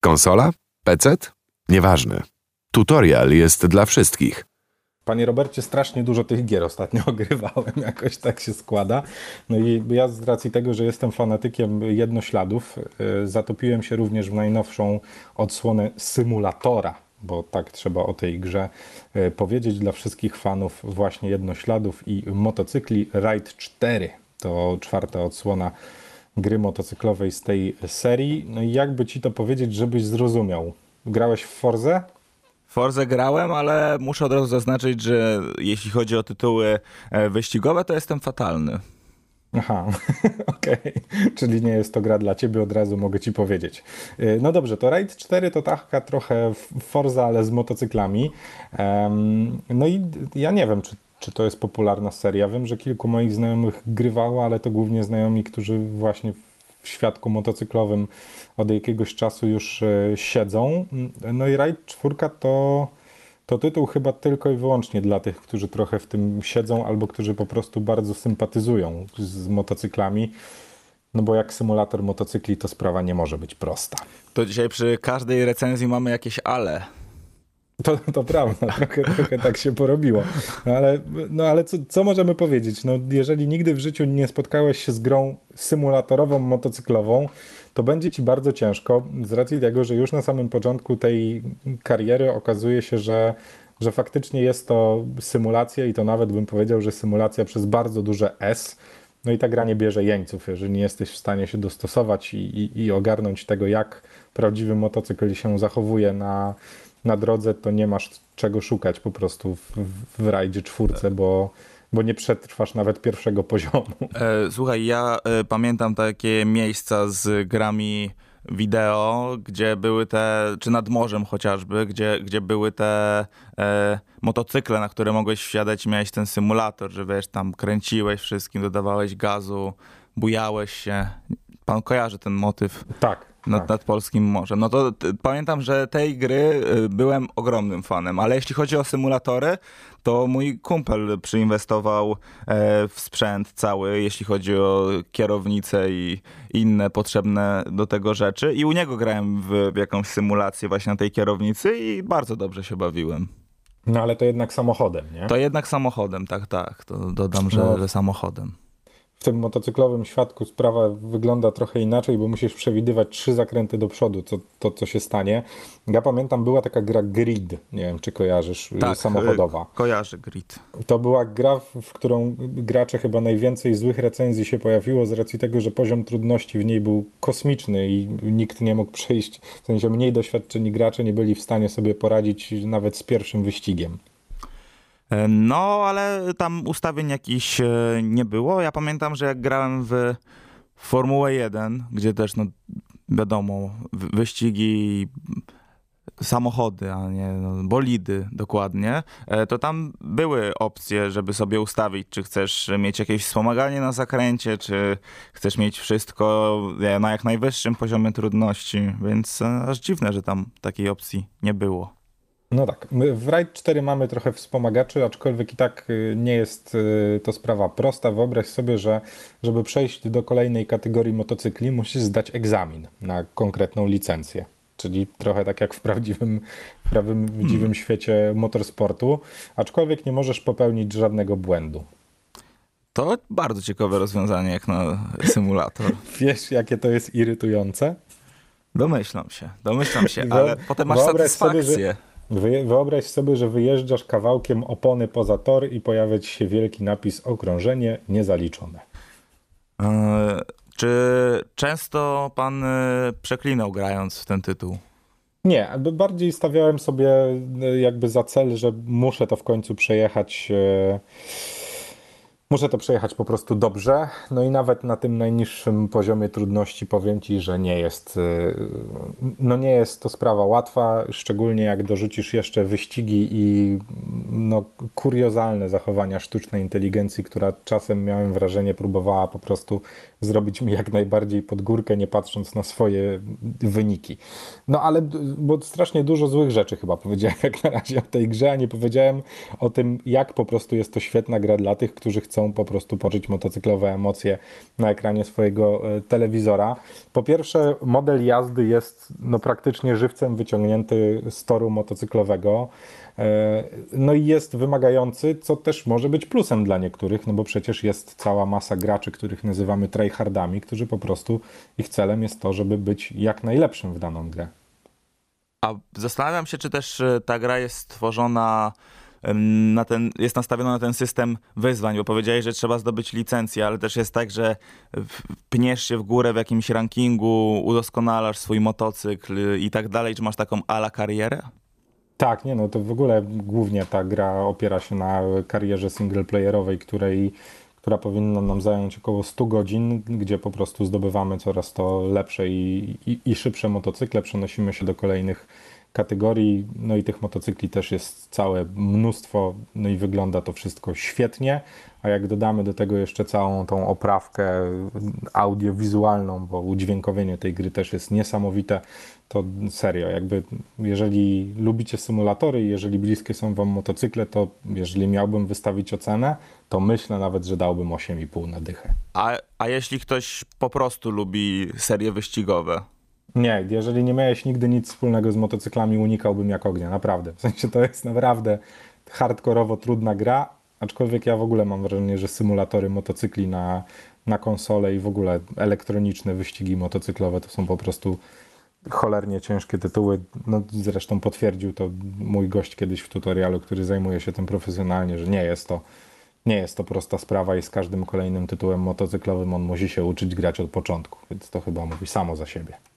Konsola? PC? Nieważne. Tutorial jest dla wszystkich. Panie Robercie, strasznie dużo tych gier ostatnio ogrywałem, jakoś tak się składa. No i ja z racji tego, że jestem fanatykiem jednośladów, y, zatopiłem się również w najnowszą odsłonę symulatora, bo tak trzeba o tej grze y, powiedzieć dla wszystkich fanów właśnie jednośladów i motocykli Ride 4. To czwarta odsłona gry motocyklowej z tej serii. No i jakby ci to powiedzieć, żebyś zrozumiał. Grałeś w Forze? Forze grałem, ale muszę od razu zaznaczyć, że jeśli chodzi o tytuły e, wyścigowe, to jestem fatalny. Aha, okej. Okay. Czyli nie jest to gra dla ciebie, od razu mogę ci powiedzieć. E, no dobrze, to Raid 4 to taka trochę Forza, ale z motocyklami. No i ja nie wiem, czy, czy to jest popularna seria. Wiem, że kilku moich znajomych grywało, ale to głównie znajomi, którzy właśnie w świadku motocyklowym od jakiegoś czasu już e, siedzą. No i Raid 4 to, to tytuł chyba tylko i wyłącznie dla tych, którzy trochę w tym siedzą albo którzy po prostu bardzo sympatyzują z motocyklami. No bo jak symulator motocykli, to sprawa nie może być prosta. To dzisiaj przy każdej recenzji mamy jakieś ale. To, to prawda, trochę, trochę tak się porobiło. No ale, no ale co, co możemy powiedzieć? No, jeżeli nigdy w życiu nie spotkałeś się z grą symulatorową, motocyklową, to będzie ci bardzo ciężko z racji tego, że już na samym początku tej kariery okazuje się, że, że faktycznie jest to symulacja i to nawet bym powiedział, że symulacja przez bardzo duże S. No i ta gra nie bierze jeńców, jeżeli nie jesteś w stanie się dostosować i, i, i ogarnąć tego, jak prawdziwy motocykl się zachowuje na, na drodze, to nie masz czego szukać po prostu w, w rajdzie czwórce, bo, bo nie przetrwasz nawet pierwszego poziomu. E, słuchaj, ja e, pamiętam takie miejsca z grami wideo, gdzie były te, czy nad morzem chociażby, gdzie, gdzie były te e, motocykle, na które mogłeś wsiadać i miałeś ten symulator, że wiesz, tam kręciłeś wszystkim, dodawałeś gazu, bujałeś się. Pan kojarzy ten motyw? Tak, nad, tak. nad polskim morzem. No to pamiętam, że tej gry y, byłem ogromnym fanem, ale jeśli chodzi o symulatory, to mój kumpel przyinwestował e, w sprzęt cały, jeśli chodzi o kierownicę i inne potrzebne do tego rzeczy. I u niego grałem w, w jakąś symulację właśnie na tej kierownicy i bardzo dobrze się bawiłem. No ale to jednak samochodem, nie? To jednak samochodem, tak, tak. To dodam, że, no. że samochodem w tym motocyklowym świadku sprawa wygląda trochę inaczej, bo musisz przewidywać trzy zakręty do przodu, to, to co się stanie. Ja pamiętam, była taka gra Grid, nie wiem czy kojarzysz, tak, samochodowa. kojarzę Grid. To była gra, w którą gracze chyba najwięcej złych recenzji się pojawiło z racji tego, że poziom trudności w niej był kosmiczny i nikt nie mógł przejść, w sensie mniej doświadczeni gracze nie byli w stanie sobie poradzić nawet z pierwszym wyścigiem. E, no, ale tam ustawień jakichś e, nie było. Ja pamiętam, że jak grałem w Formułę 1, gdzie też, no wiadomo, wyścigi, samochody, a nie no, bolidy dokładnie, e, to tam były opcje, żeby sobie ustawić, czy chcesz mieć jakieś wspomaganie na zakręcie, czy chcesz mieć wszystko na jak najwyższym poziomie trudności, więc aż dziwne, że tam takiej opcji nie było. No tak, my w RAID 4 mamy trochę wspomagaczy, aczkolwiek i tak y, nie jest y, to sprawa prosta. Wyobraź sobie, że żeby przejść do kolejnej kategorii motocykli, musisz zdać egzamin na konkretną licencję. Czyli trochę tak jak w prawdziwym, w prawdziwym hmm. świecie motorsportu, aczkolwiek nie możesz popełnić żadnego błędu. To bardzo ciekawe rozwiązanie jak na symulator. Wiesz, jakie to jest irytujące? Domyślam się, domyślam się, ale potem masz satysfakcję. Sobie, że Wyobraź sobie, że wyjeżdżasz kawałkiem opony poza tor i pojawia ci się wielki napis okrążenie niezaliczone. Eee, czy często pan e, przeklinał grając w ten tytuł? Nie, bardziej stawiałem sobie e, jakby za cel, że muszę to w końcu przejechać. E, Muszę to przejechać po prostu dobrze. No i nawet na tym najniższym poziomie trudności powiem Ci, że nie jest, y, no nie jest to sprawa łatwa, szczególnie jak dorzucisz jeszcze wyścigi i no, kuriozalne zachowania sztucznej inteligencji, która czasem miałem wrażenie próbowała po prostu zrobić mi jak najbardziej pod górkę, nie patrząc na swoje wyniki. No ale, bo strasznie dużo złych rzeczy chyba powiedziałem jak na razie o tej grze, a nie powiedziałem o tym, jak po prostu jest to świetna gra dla tych, którzy chcą chcą po prostu poczuć motocyklowe emocje na ekranie swojego e, telewizora. Po pierwsze, model jazdy jest no, praktycznie żywcem wyciągnięty z toru motocyklowego. E, No i jest wymagający, co też może być plusem dla niektórych, no bo przecież jest cała masa graczy, których nazywamy tryhardami, którzy po prostu ich celem jest to, żeby być jak najlepszym w daną grę. A zastanawiam się, czy też e, ta gra jest stworzona na ten, jest nastawiona na ten system wyzwań, bo powiedziałeś, że trzeba zdobyć licencję, ale też jest tak, że pniesz się w górę w jakimś rankingu, udoskonalasz swój motocykl i tak dalej. Czy masz taką ala karierę? Tak, nie no, to w ogóle głównie ta gra opiera się na karierze singleplayerowej, której, która powinna nam zająć około 100 godzin, gdzie po prostu zdobywamy coraz to lepsze i, i, i szybsze motocykle, przenosimy się do kolejnych kategorii, no i tych motocykli też jest całe mnóstwo, no i wygląda to wszystko świetnie, a jak dodamy do tego jeszcze całą tą oprawkę audiowizualną, bo udźwiękowienie tej gry też jest niesamowite, to serio, jakby jeżeli lubicie symulatory jeżeli bliskie są wam motocykle, to jeżeli miałbym wystawić ocenę, to myślę nawet, że dałbym 8,5 na dychę. A, a jeśli ktoś po prostu lubi serie wyścigowe? Nie, jeżeli nie miałeś nigdy nic wspólnego z motocyklami, unikałbym jak ognia, naprawdę. W sensie to jest naprawdę hardkorowo trudna gra, aczkolwiek ja w ogóle mam wrażenie, że symulatory motocykli na, na konsolę i w ogóle elektroniczne wyścigi motocyklowe to są po prostu cholernie ciężkie tytuły. No, zresztą potwierdził to mój gość kiedyś w tutorialu, który zajmuje się tym profesjonalnie, że nie jest to, nie jest to prosta sprawa i z każdym kolejnym tytułem motocyklowym on musi się uczyć grać od początku, więc to chyba mówi samo za siebie.